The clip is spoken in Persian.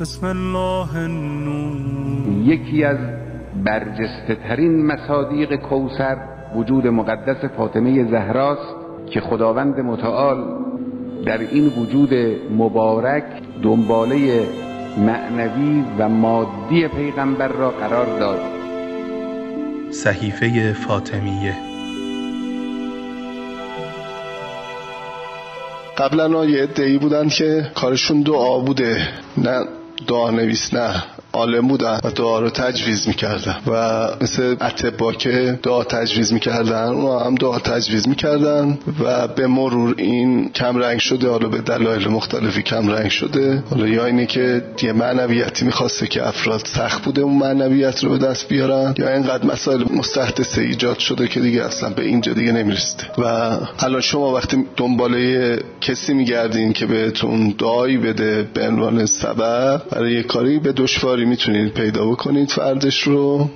بسم الله یکی از برجسته ترین مصادیق کوسر وجود مقدس فاطمه زهراست که خداوند متعال در این وجود مبارک دنباله معنوی و مادی پیغمبر را قرار داد. صحیفه فاطمیه. قبلا یه ای بودن که کارشون دعا بوده نه دعا نویس نه عالم بودن و دعا رو تجویز می‌کردن و مثل اتبا که دعا تجویز می‌کردن و هم دعا تجویز می‌کردن و به مرور این کم رنگ شده حالا به دلایل مختلفی کم رنگ شده. حالا یا اینه که یه معنویتی می‌خواسته که افراد سخت بوده اون معنویت رو به دست بیارن یا اینقدر مسائل مستحدثه ایجاد شده که دیگه اصلا به اینجا دیگه نمیرسته و الان شما وقتی دنباله کسی میگردین که بهتون دعایی بده به عنوان سبب برای کاری به دشواری می‌تونید پیدا بکنید فردش رو.